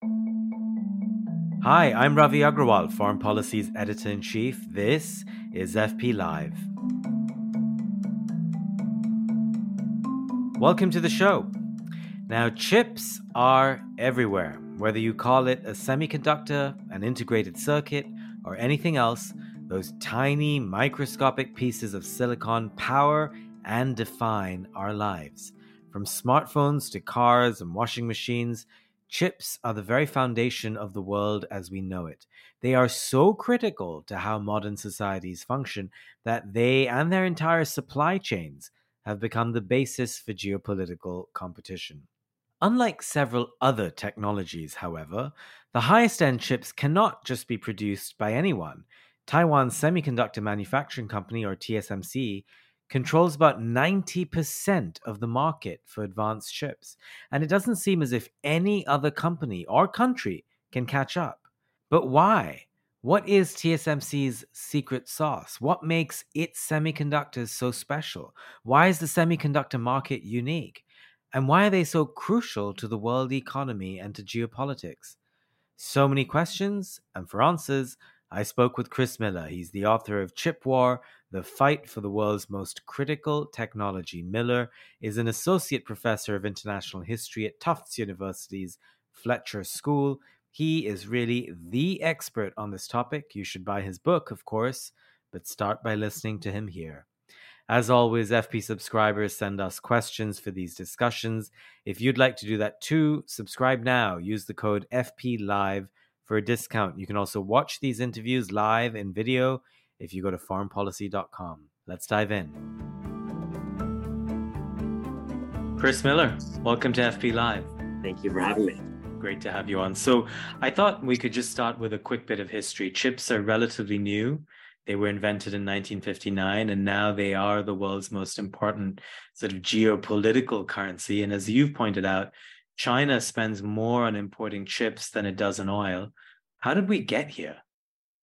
Hi, I'm Ravi Agrawal, Foreign Policy's Editor-in-Chief. This is FP Live. Welcome to the show. Now, chips are everywhere. Whether you call it a semiconductor, an integrated circuit, or anything else, those tiny microscopic pieces of silicon power and define our lives. From smartphones to cars and washing machines, chips are the very foundation of the world as we know it. They are so critical to how modern societies function that they and their entire supply chains have become the basis for geopolitical competition. Unlike several other technologies, however, the highest end chips cannot just be produced by anyone. Taiwan's Semiconductor Manufacturing Company, or TSMC, controls about 90% of the market for advanced chips, and it doesn't seem as if any other company or country can catch up. But why? What is TSMC's secret sauce? What makes its semiconductors so special? Why is the semiconductor market unique? And why are they so crucial to the world economy and to geopolitics? So many questions, and for answers, I spoke with Chris Miller. He's the author of Chip War The Fight for the World's Most Critical Technology. Miller is an associate professor of international history at Tufts University's Fletcher School. He is really the expert on this topic. You should buy his book, of course, but start by listening to him here. As always, FP subscribers send us questions for these discussions. If you'd like to do that too, subscribe now. Use the code FP Live for a discount. You can also watch these interviews live in video if you go to foreignpolicy.com. Let's dive in. Chris Miller, welcome to FP Live. Thank you for having me. Great to have you on. So, I thought we could just start with a quick bit of history. Chips are relatively new. They were invented in 1959, and now they are the world's most important sort of geopolitical currency. And as you've pointed out, China spends more on importing chips than it does on oil. How did we get here?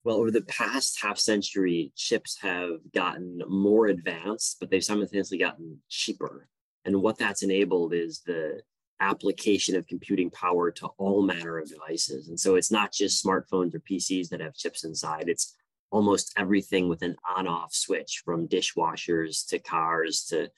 Well, over the past half century, chips have gotten more advanced, but they've simultaneously gotten cheaper. And what that's enabled is the application of computing power to all manner of devices. And so it's not just smartphones or PCs that have chips inside, it's almost everything with an on off switch from dishwashers to cars to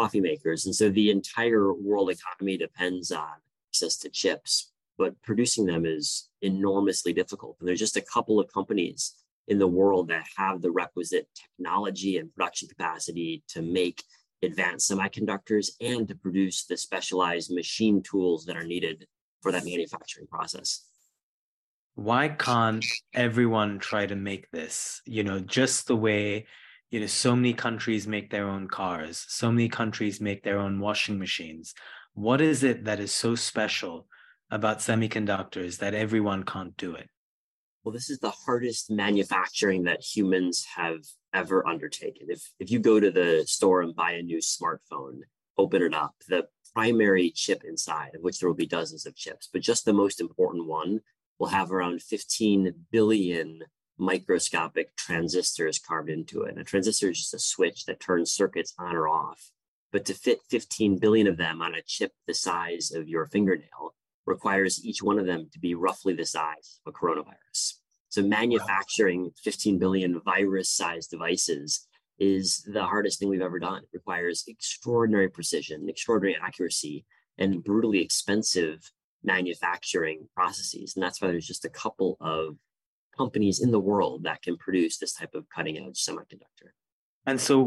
coffee makers. And so the entire world economy depends on access to chips, but producing them is enormously difficult. And there's just a couple of companies in the world that have the requisite technology and production capacity to make advanced semiconductors and to produce the specialized machine tools that are needed for that manufacturing process why can't everyone try to make this you know just the way you know so many countries make their own cars. So many countries make their own washing machines. What is it that is so special about semiconductors that everyone can't do it? Well this is the hardest manufacturing that humans have ever undertaken. If if you go to the store and buy a new smartphone open it up the primary chip inside of which there will be dozens of chips but just the most important one will have around 15 billion microscopic transistors carved into it. And a transistor is just a switch that turns circuits on or off. But to fit 15 billion of them on a chip the size of your fingernail requires each one of them to be roughly the size of a coronavirus. So manufacturing 15 billion virus-sized devices is the hardest thing we've ever done. It requires extraordinary precision, extraordinary accuracy, and brutally expensive manufacturing processes. And that's why there's just a couple of companies in the world that can produce this type of cutting edge semiconductor. And so,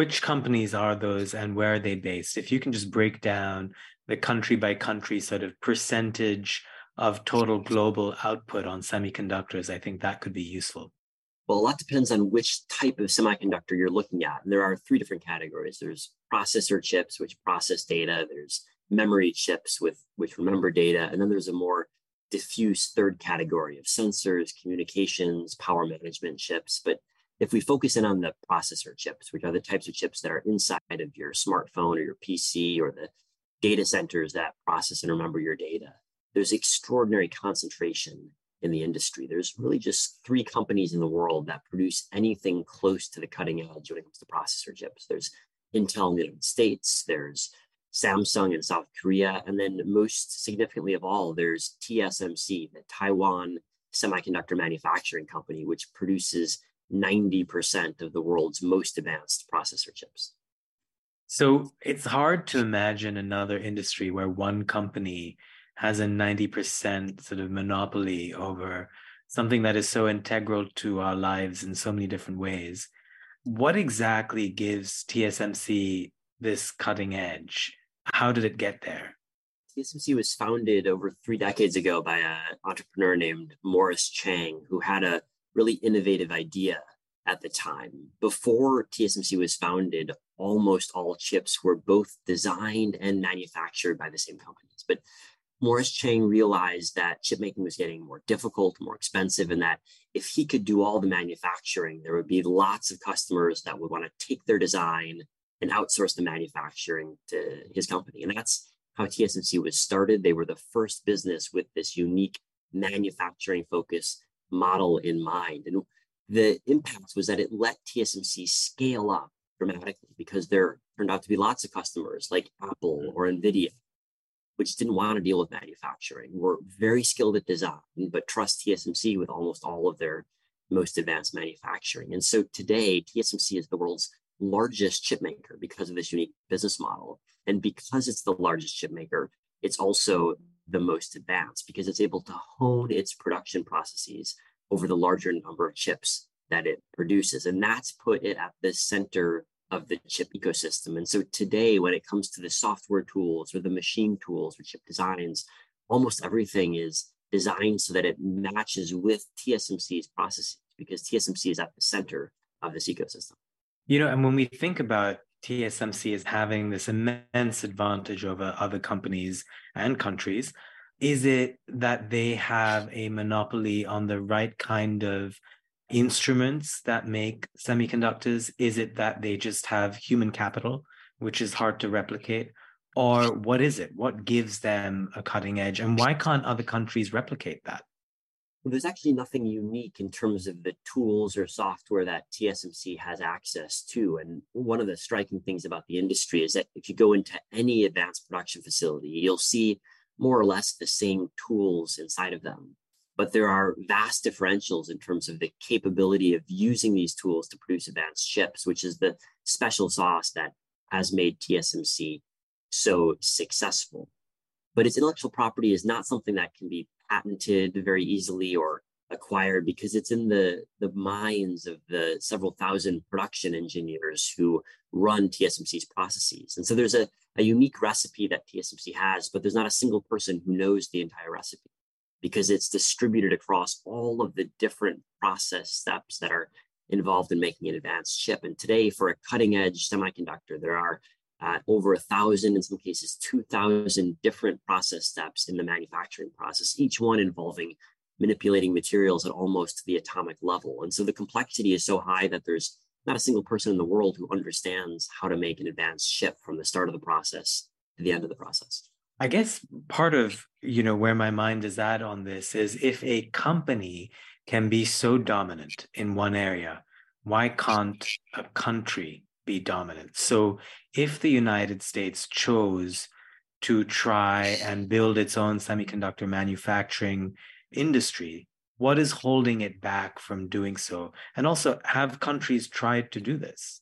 which companies are those and where are they based? If you can just break down the country by country sort of percentage of total global output on semiconductors, I think that could be useful. Well, a lot depends on which type of semiconductor you're looking at. And there are three different categories there's processor chips, which process data, there's memory chips with which remember data, and then there's a more diffuse third category of sensors, communications, power management chips. But if we focus in on the processor chips, which are the types of chips that are inside of your smartphone or your PC or the data centers that process and remember your data, there's extraordinary concentration in the industry. There's really just three companies in the world that produce anything close to the cutting edge when it comes to processor chips. There's Intel in the United States, there's Samsung in South Korea, and then most significantly of all, there's TSMC, the Taiwan Semiconductor Manufacturing Company, which produces 90% of the world's most advanced processor chips. So it's hard to imagine another industry where one company has a 90% sort of monopoly over something that is so integral to our lives in so many different ways. What exactly gives TSMC this cutting edge? How did it get there? TSMC was founded over three decades ago by an entrepreneur named Morris Chang, who had a really innovative idea at the time. Before TSMC was founded, almost all chips were both designed and manufactured by the same companies. But Morris Chang realized that chip making was getting more difficult, more expensive, and that if he could do all the manufacturing, there would be lots of customers that would want to take their design and outsource the manufacturing to his company. And that's how TSMC was started. They were the first business with this unique manufacturing focus model in mind. And the impact was that it let TSMC scale up dramatically because there turned out to be lots of customers like Apple mm-hmm. or NVIDIA which didn't want to deal with manufacturing, were very skilled at design, but trust TSMC with almost all of their most advanced manufacturing. And so today, TSMC is the world's largest chip maker because of this unique business model. And because it's the largest chip maker, it's also the most advanced because it's able to hone its production processes over the larger number of chips that it produces. And that's put it at the center of the chip ecosystem. And so today, when it comes to the software tools or the machine tools or chip designs, almost everything is designed so that it matches with TSMC's processes because TSMC is at the center of this ecosystem. You know, and when we think about TSMC as having this immense advantage over other companies and countries, is it that they have a monopoly on the right kind of instruments that make semiconductors? Is it that they just have human capital, which is hard to replicate? Or what is it? What gives them a cutting edge? And why can't other countries replicate that? There's actually nothing unique in terms of the tools or software that TSMC has access to. And one of the striking things about the industry is that if you go into any advanced production facility, you'll see more or less the same tools inside of them but there are vast differentials in terms of the capability of using these tools to produce advanced chips, which is the special sauce that has made TSMC so successful. But its intellectual property is not something that can be patented very easily or acquired because it's in the, the minds of the several thousand production engineers who run TSMC's processes. And so there's a, a unique recipe that TSMC has, but there's not a single person who knows the entire recipe because it's distributed across all of the different process steps that are involved in making an advanced chip. And today, for a cutting edge semiconductor, there are uh, over a thousand, in some cases, 2,000 different process steps in the manufacturing process, each one involving manipulating materials at almost the atomic level. And so the complexity is so high that there's not a single person in the world who understands how to make an advanced chip from the start of the process to the end of the process. I guess part of you know where my mind is at on this is if a company can be so dominant in one area, why can't a country be dominant? So if the United States chose to try and build its own semiconductor manufacturing industry, what is holding it back from doing so? And also, have countries tried to do this?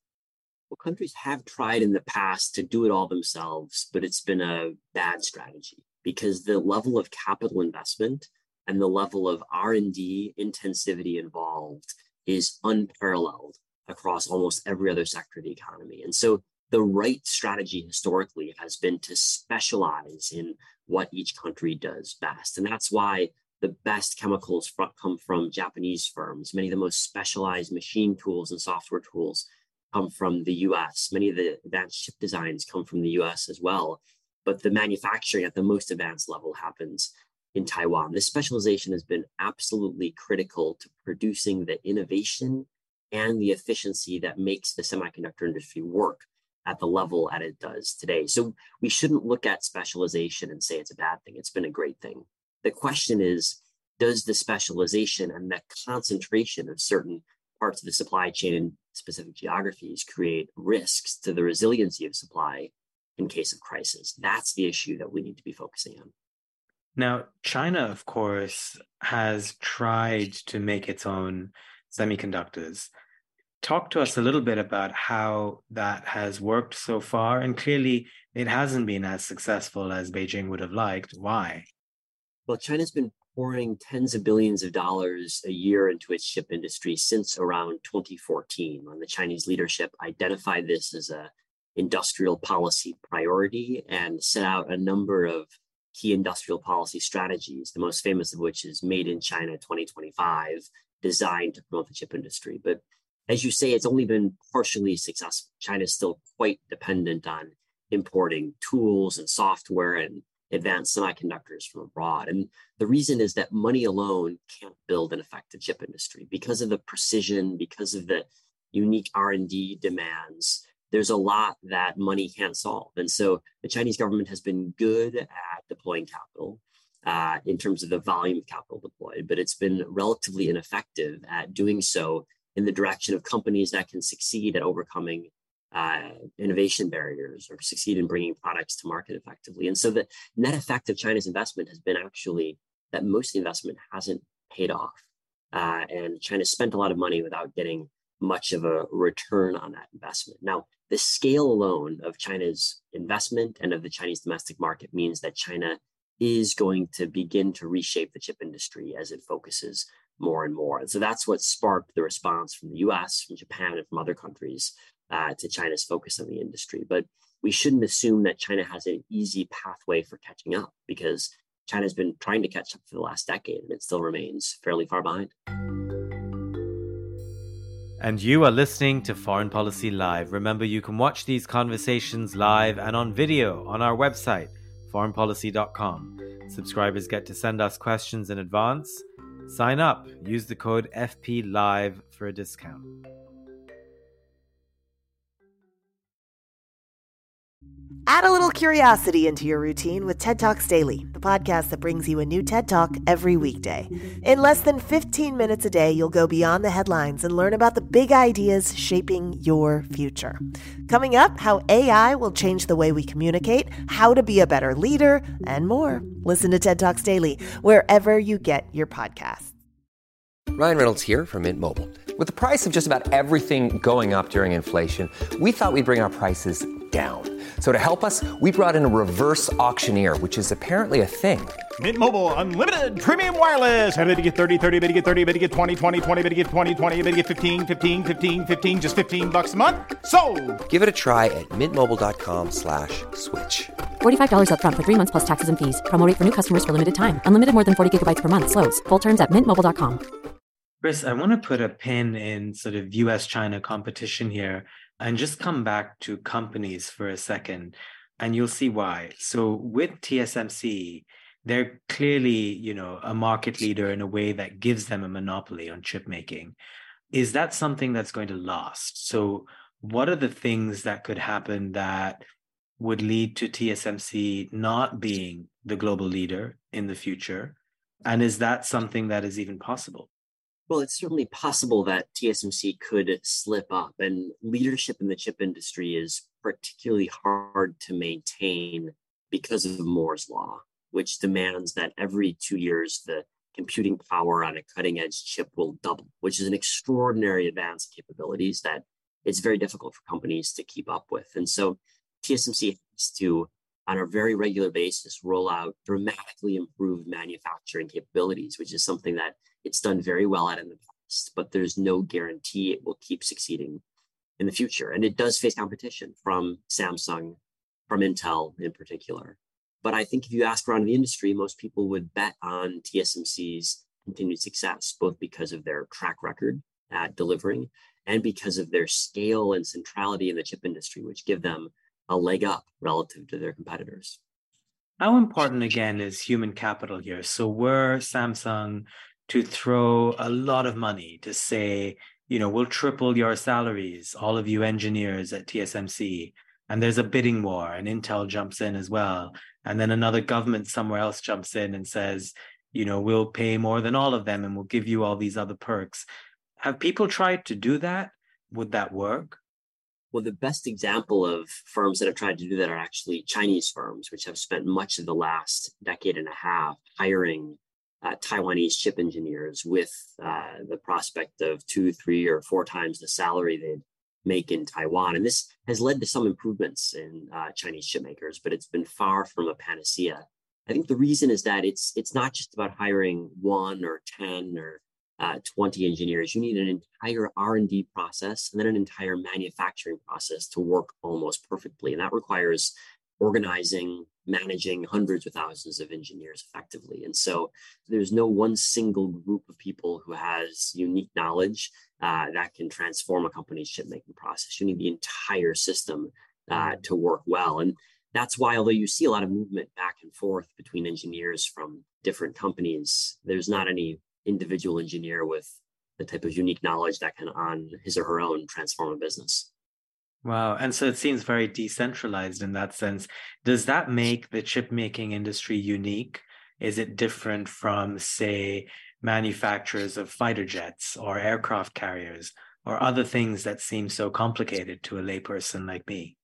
well, countries have tried in the past to do it all themselves, but it's been a bad strategy because the level of capital investment and the level of R&D intensivity involved is unparalleled across almost every other sector of the economy. And so the right strategy historically has been to specialize in what each country does best. And that's why the best chemicals come from Japanese firms. Many of the most specialized machine tools and software tools come from the US. Many of the advanced chip designs come from the US as well. But the manufacturing at the most advanced level happens in Taiwan. This specialization has been absolutely critical to producing the innovation and the efficiency that makes the semiconductor industry work at the level that it does today. So we shouldn't look at specialization and say it's a bad thing. It's been a great thing. The question is, does the specialization and the concentration of certain parts of the supply chain in specific geographies create risks to the resiliency of supply in case of crisis? That's the issue that we need to be focusing on. Now, China, of course, has tried to make its own semiconductors. Talk to us a little bit about how that has worked so far. And clearly, it hasn't been as successful as Beijing would have liked. Why? Well, China's been pouring tens of billions of dollars a year into its chip industry since around 2014 when the Chinese leadership identified this as a industrial policy priority and set out a number of key industrial policy strategies, the most famous of which is Made in China 2025, designed to promote the chip industry. But as you say, it's only been partially successful. China is still quite dependent on importing tools and software and advanced semiconductors from abroad. And the reason is that money alone can't build an effective chip industry because of the precision, because of the unique R&D demands. There's a lot that money can't solve. And so the Chinese government has been good at deploying capital uh, in terms of the volume of capital deployed, but it's been relatively ineffective at doing so in the direction of companies that can succeed at overcoming uh, innovation barriers or succeed in bringing products to market effectively. And so the net effect of China's investment has been actually that most of the investment hasn't paid off. Uh, and China spent a lot of money without getting much of a return on that investment. Now, the scale alone of China's investment and of the Chinese domestic market means that China is going to begin to reshape the chip industry as it focuses more and more. And so that's what sparked the response from the US, from Japan, and from other countries uh, to China's focus on the industry. But we shouldn't assume that China has an easy pathway for catching up because China's been trying to catch up for the last decade and it still remains fairly far behind. And you are listening to Foreign Policy Live. Remember, you can watch these conversations live and on video on our website, foreignpolicy.com. Subscribers get to send us questions in advance. Sign up, use the code FP Live for a discount. Add a little curiosity into your routine with TED Talks Daily, the podcast that brings you a new TED Talk every weekday. In less than 15 minutes a day, you'll go beyond the headlines and learn about the big ideas shaping your future. Coming up, how AI will change the way we communicate, how to be a better leader, and more. Listen to TED Talks Daily wherever you get your podcasts. Ryan Reynolds here from Mint Mobile. With the price of just about everything going up during inflation, we thought we'd bring our prices down. So to help us, we brought in a reverse auctioneer, which is apparently a thing. Mint Mobile unlimited premium wireless. Have to get 30, 30, bit to get 30, bit to get 20, 20, 20, bit to get 20, 20, bit to get 15, 15, 15, 15 just 15 bucks a month. So, Give it a try at mintmobile.com/switch. slash $45 upfront for 3 months plus taxes and fees. Promo rate for new customers for limited time. Unlimited more than 40 gigabytes per month slows. Full terms at mintmobile.com. Chris, I want to put a pin in sort of US China competition here and just come back to companies for a second and you'll see why. So with TSMC, they're clearly, you know, a market leader in a way that gives them a monopoly on chip making. Is that something that's going to last? So what are the things that could happen that would lead to TSMC not being the global leader in the future? And is that something that is even possible? Well, it's certainly possible that TSMC could slip up, and leadership in the chip industry is particularly hard to maintain because of Moore's Law, which demands that every two years the computing power on a cutting edge chip will double, which is an extraordinary advance in capabilities that it's very difficult for companies to keep up with. And so TSMC has to, on a very regular basis, roll out dramatically improved manufacturing capabilities, which is something that it's done very well at in the past, but there's no guarantee it will keep succeeding in the future. And it does face competition from Samsung, from Intel in particular. But I think if you ask around the industry, most people would bet on TSMC's continued success, both because of their track record at delivering and because of their scale and centrality in the chip industry, which give them a leg up relative to their competitors. How important again is human capital here? So were Samsung to throw a lot of money to say, you know, we'll triple your salaries, all of you engineers at TSMC, and there's a bidding war, and Intel jumps in as well, and then another government somewhere else jumps in and says, you know, we'll pay more than all of them, and we'll give you all these other perks. Have people tried to do that? Would that work? Well, the best example of firms that have tried to do that are actually Chinese firms, which have spent much of the last decade and a half hiring uh, Taiwanese chip engineers with uh, the prospect of two, three, or four times the salary they'd make in Taiwan. And this has led to some improvements in uh, Chinese chip makers, but it's been far from a panacea. I think the reason is that it's it's not just about hiring one or ten or uh, 20 engineers. You need an entire R&D process and then an entire manufacturing process to work almost perfectly. And that requires organizing, managing hundreds of thousands of engineers effectively. And so there's no one single group of people who has unique knowledge uh, that can transform a company's chip making process. You need the entire system uh, to work well. And that's why, although you see a lot of movement back and forth between engineers from different companies, there's not any individual engineer with the type of unique knowledge that can, on his or her own, transform a business. Wow. And so it seems very decentralized in that sense. Does that make the chip making industry unique? Is it different from, say, manufacturers of fighter jets or aircraft carriers or other things that seem so complicated to a layperson like me?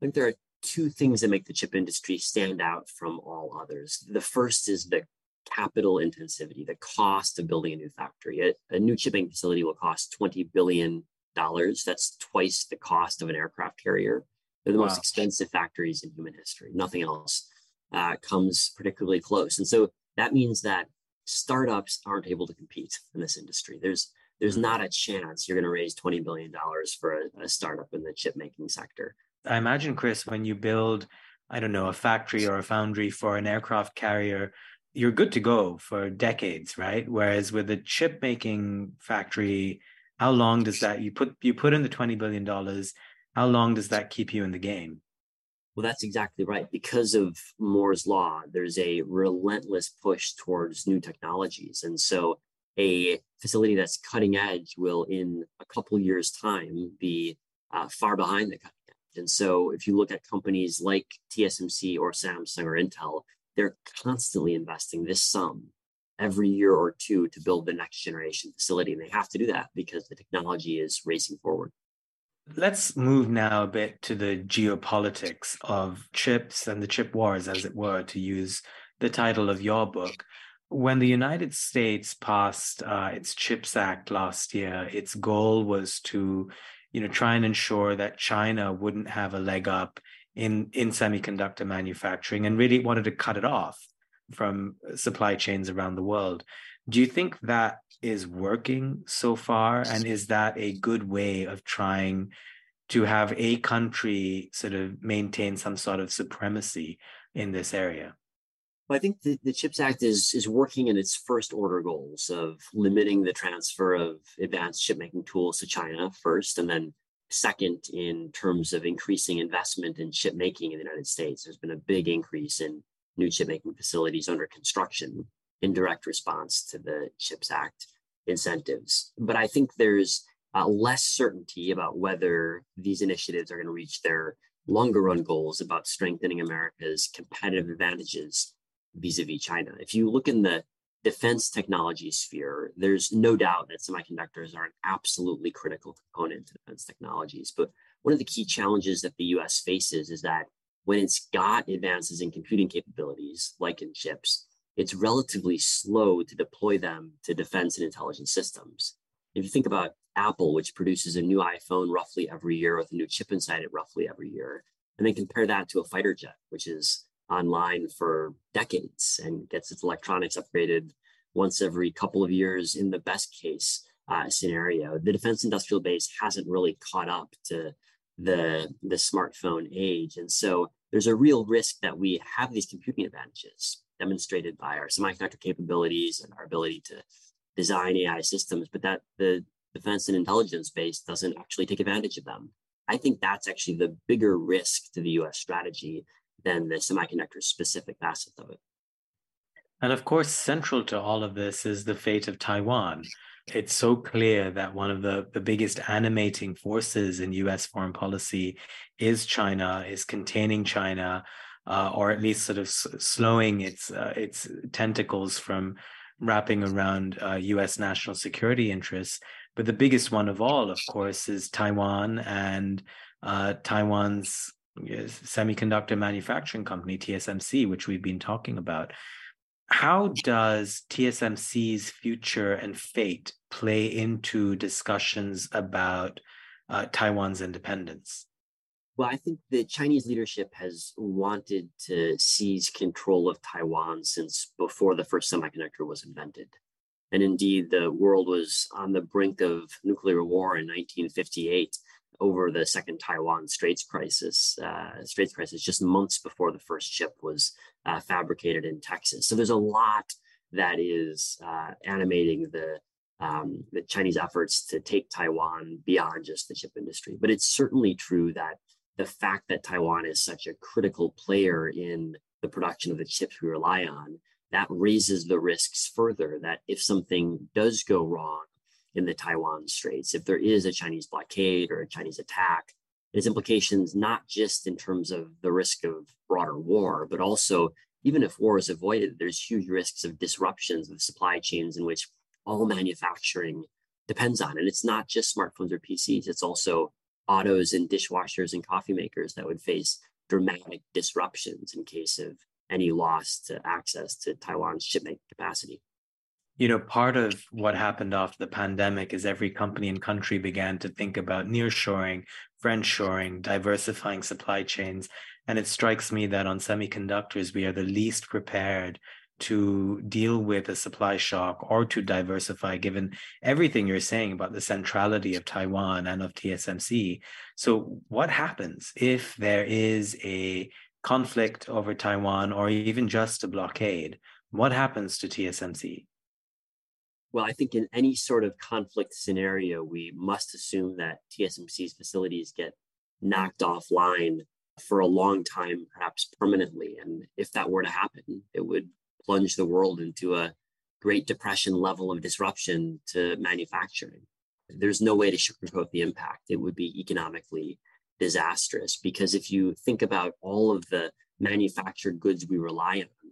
I think there are two things that make the chip industry stand out from all others. The first is the capital intensivity, the cost of building a new factory. A, a new chipping facility will cost $20 billion. That's twice the cost of an aircraft carrier. They're the wow. most expensive factories in human history. Nothing else uh, comes particularly close. And so that means that startups aren't able to compete in this industry. There's there's not a chance you're going to raise $20 billion for a, a startup in the chip making sector. I imagine, Chris, when you build, I don't know, a factory or a foundry for an aircraft carrier, you're good to go for decades, right? Whereas with a chip making factory, how long does that you put you put in the 20 billion dollars? How long does that keep you in the game? Well, that's exactly right. Because of Moore's law, there's a relentless push towards new technologies. And so a facility that's cutting edge will in a couple years time be uh, far behind the cutting edge. And so if you look at companies like TSMC or Samsung or Intel, they're constantly investing this sum every year or two to build the next generation facility. And they have to do that because the technology is racing forward. Let's move now a bit to the geopolitics of chips and the chip wars, as it were, to use the title of your book. When the United States passed uh, its CHIPS Act last year, its goal was to, you know, try and ensure that China wouldn't have a leg up in in semiconductor manufacturing and really wanted to cut it off from supply chains around the world. Do you think that is working so far? And is that a good way of trying to have a country sort of maintain some sort of supremacy in this area? Well, I think the, the CHIPS Act is, is working in its first order goals of limiting the transfer of advanced chip making tools to China first, and then second in terms of increasing investment in chip making in the United States. There's been a big increase in new chip making facilities under construction in direct response to the CHIPS Act incentives. But I think there's uh, less certainty about whether these initiatives are going to reach their longer run goals about strengthening America's competitive advantages vis a vis China. If you look in the defense technology sphere, there's no doubt that semiconductors are an absolutely critical component to defense technologies. But one of the key challenges that the US faces is that when it's got advances in computing capabilities, like in chips, it's relatively slow to deploy them to defense and intelligence systems. If you think about Apple, which produces a new iPhone roughly every year with a new chip inside it roughly every year, and then compare that to a fighter jet, which is online for decades and gets its electronics upgraded once every couple of years in the best case uh, scenario. The defense industrial base hasn't really caught up to the, the smartphone age. And so there's a real risk that we have these computing advantages demonstrated by our semiconductor capabilities and our ability to design AI systems, but that the defense and intelligence base doesn't actually take advantage of them. I think that's actually the bigger risk to the US strategy than the semiconductor specific facet of it. And of course, central to all of this is the fate of Taiwan. It's so clear that one of the, the biggest animating forces in US foreign policy is China, is containing China, uh, or at least sort of s- slowing its uh, its tentacles from wrapping around uh, U.S. national security interests. But the biggest one of all, of course, is Taiwan and uh, Taiwan's semiconductor manufacturing company TSMC, which we've been talking about. How does TSMC's future and fate play into discussions about uh, Taiwan's independence? Well, I think the Chinese leadership has wanted to seize control of Taiwan since before the first semiconductor was invented. And indeed, the world was on the brink of nuclear war in 1958 over the second Taiwan Straits crisis. Uh, Straits crisis just months before the first chip was uh, fabricated in Texas. So there's a lot that is uh, animating the um, the Chinese efforts to take Taiwan beyond just the chip industry. But it's certainly true that the fact that Taiwan is such a critical player in the production of the chips we rely on, that raises the risks further that if something does go wrong in the Taiwan Straits, if there is a Chinese blockade or a Chinese attack, it has implications not just in terms of the risk of broader war, but also even if war is avoided, there's huge risks of disruptions of supply chains in which all manufacturing depends on. And it's not just smartphones or PCs, it's also autos and dishwashers and coffee makers that would face dramatic disruptions in case of any loss to access to Taiwan's shipment capacity. You know, part of what happened after the pandemic is every company and country began to think about nearshoring, friendshoring, diversifying supply chains. And it strikes me that on semiconductors, we are the least prepared to deal with a supply shock or to diversify, given everything you're saying about the centrality of Taiwan and of TSMC. So, what happens if there is a conflict over Taiwan or even just a blockade? What happens to TSMC? Well, I think in any sort of conflict scenario, we must assume that TSMC's facilities get knocked offline for a long time, perhaps permanently. And if that were to happen, it would plunge the world into a Great Depression level of disruption to manufacturing. There's no way to sugarcoat the impact. It would be economically disastrous because if you think about all of the manufactured goods we rely on,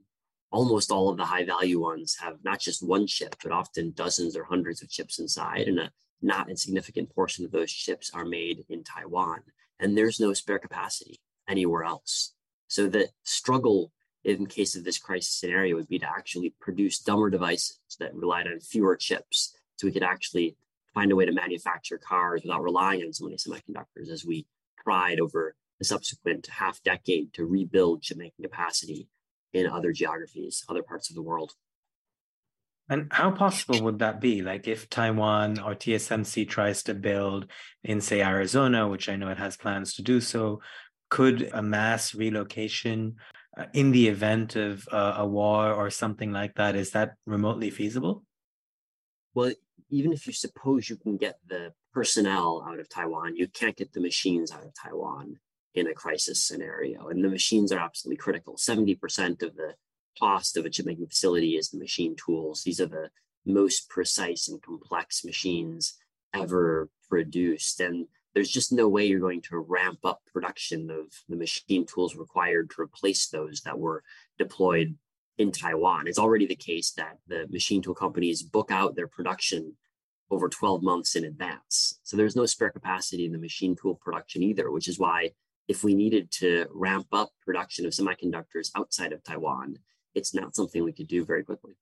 almost all of the high value ones have not just one chip, but often dozens or hundreds of chips inside. And a not insignificant portion of those chips are made in Taiwan. And there's no spare capacity anywhere else. So the struggle in case of this crisis scenario would be to actually produce dumber devices that relied on fewer chips so we could actually find a way to manufacture cars without relying on so many semiconductors as we tried over the subsequent half decade to rebuild chip making capacity in other geographies, other parts of the world. And how possible would that be? Like if Taiwan or TSMC tries to build in, say, Arizona, which I know it has plans to do so, could a mass relocation uh, in the event of uh, a war or something like that, is that remotely feasible? Well, even if you suppose you can get the personnel out of Taiwan, you can't get the machines out of Taiwan in a crisis scenario. And the machines are absolutely critical. 70% of the cost of a chip making facility is the machine tools. These are the most precise and complex machines ever produced. And there's just no way you're going to ramp up production of the machine tools required to replace those that were deployed in Taiwan. It's already the case that the machine tool companies book out their production over 12 months in advance. So there's no spare capacity in the machine tool production either, which is why if we needed to ramp up production of semiconductors outside of Taiwan, it's not something we could do very quickly.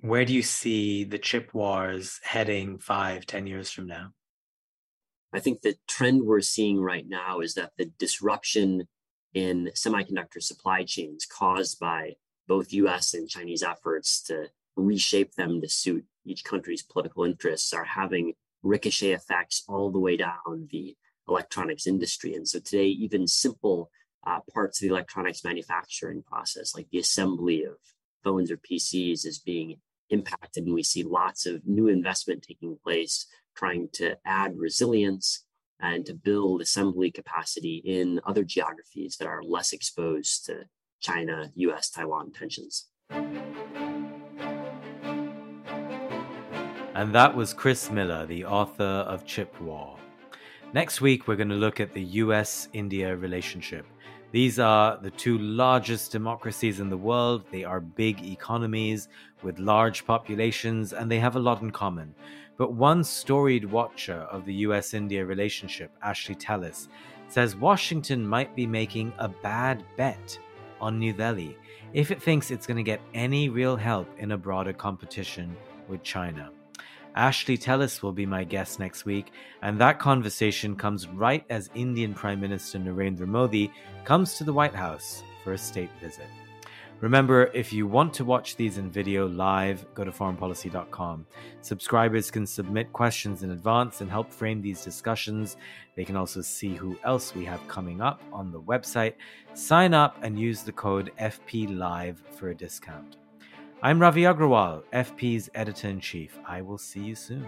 Where do you see the chip wars heading five, ten years from now? I think the trend we're seeing right now is that the disruption in semiconductor supply chains caused by both US and Chinese efforts to reshape them to suit each country's political interests are having ricochet effects all the way down the electronics industry. And so today, even simple uh, parts of the electronics manufacturing process, like the assembly of phones or PCs, is being impacted. And we see lots of new investment taking place trying to add resilience and to build assembly capacity in other geographies that are less exposed to China, US, Taiwan tensions. And that was Chris Miller, the author of Chip War. Next week, we're going to look at the US India relationship. These are the two largest democracies in the world. They are big economies with large populations, and they have a lot in common. But one storied watcher of the US India relationship, Ashley Tellis, says Washington might be making a bad bet on New Delhi if it thinks it's going to get any real help in a broader competition with China. Ashley Tellis will be my guest next week, and that conversation comes right as Indian Prime Minister Narendra Modi comes to the White House for a state visit. Remember, if you want to watch these in video live, go to foreignpolicy.com. Subscribers can submit questions in advance and help frame these discussions. They can also see who else we have coming up on the website. Sign up and use the code FPLive for a discount. I'm Ravi Agrawal, FP's editor in chief. I will see you soon.